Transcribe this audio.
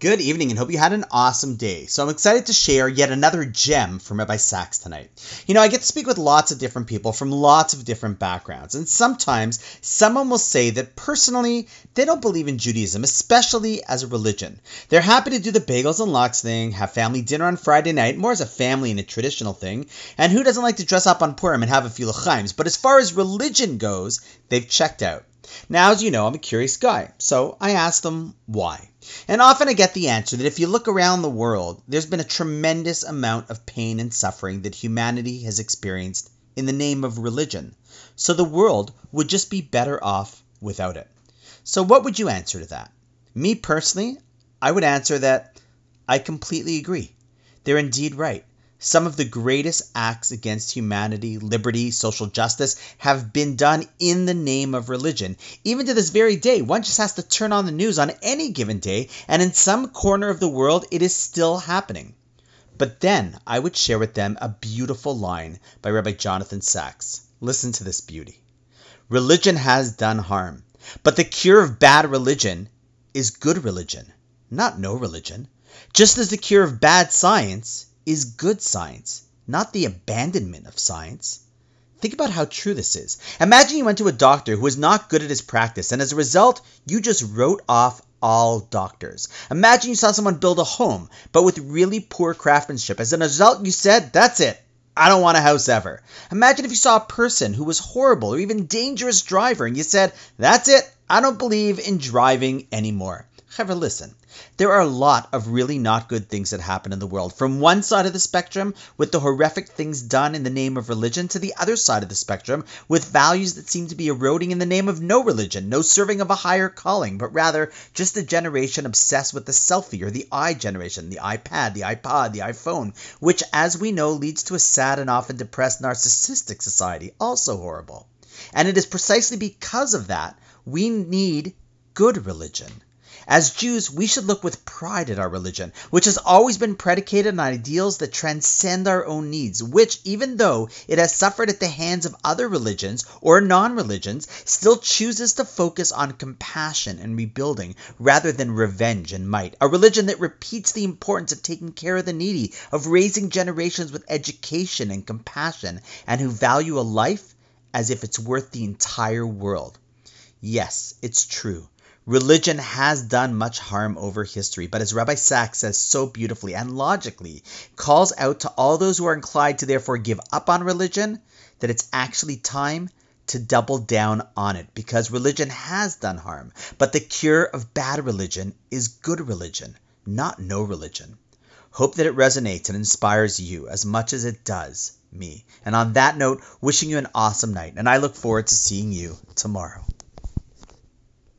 Good evening and hope you had an awesome day. So I'm excited to share yet another gem from Rabbi Sacks tonight. You know, I get to speak with lots of different people from lots of different backgrounds, and sometimes someone will say that personally they don't believe in Judaism, especially as a religion. They're happy to do the bagels and lox thing, have family dinner on Friday night, more as a family and a traditional thing, and who doesn't like to dress up on Purim and have a few l'chaims? But as far as religion goes, they've checked out. Now, as you know, I'm a curious guy, so I ask them why. And often I get the answer that if you look around the world, there's been a tremendous amount of pain and suffering that humanity has experienced in the name of religion. So the world would just be better off without it. So, what would you answer to that? Me personally, I would answer that I completely agree. They're indeed right. Some of the greatest acts against humanity, liberty, social justice have been done in the name of religion. Even to this very day, one just has to turn on the news on any given day, and in some corner of the world, it is still happening. But then I would share with them a beautiful line by Rabbi Jonathan Sacks. Listen to this beauty. Religion has done harm, but the cure of bad religion is good religion, not no religion. Just as the cure of bad science is good science, not the abandonment of science. Think about how true this is. Imagine you went to a doctor who was not good at his practice, and as a result, you just wrote off all doctors. Imagine you saw someone build a home, but with really poor craftsmanship. As a result, you said, That's it. I don't want a house ever. Imagine if you saw a person who was horrible or even dangerous driver and you said, That's it. I don't believe in driving anymore. However, listen, there are a lot of really not good things that happen in the world. From one side of the spectrum, with the horrific things done in the name of religion, to the other side of the spectrum, with values that seem to be eroding in the name of no religion, no serving of a higher calling, but rather just a generation obsessed with the selfie or the i generation, the iPad, the iPod, the iPhone, which, as we know, leads to a sad and often depressed narcissistic society, also horrible. And it is precisely because of that we need good religion. As Jews, we should look with pride at our religion, which has always been predicated on ideals that transcend our own needs, which, even though it has suffered at the hands of other religions or non religions, still chooses to focus on compassion and rebuilding rather than revenge and might. A religion that repeats the importance of taking care of the needy, of raising generations with education and compassion, and who value a life as if it's worth the entire world. Yes, it's true. Religion has done much harm over history, but as Rabbi Sacks says so beautifully and logically, calls out to all those who are inclined to therefore give up on religion that it's actually time to double down on it because religion has done harm. But the cure of bad religion is good religion, not no religion. Hope that it resonates and inspires you as much as it does me. And on that note, wishing you an awesome night, and I look forward to seeing you tomorrow.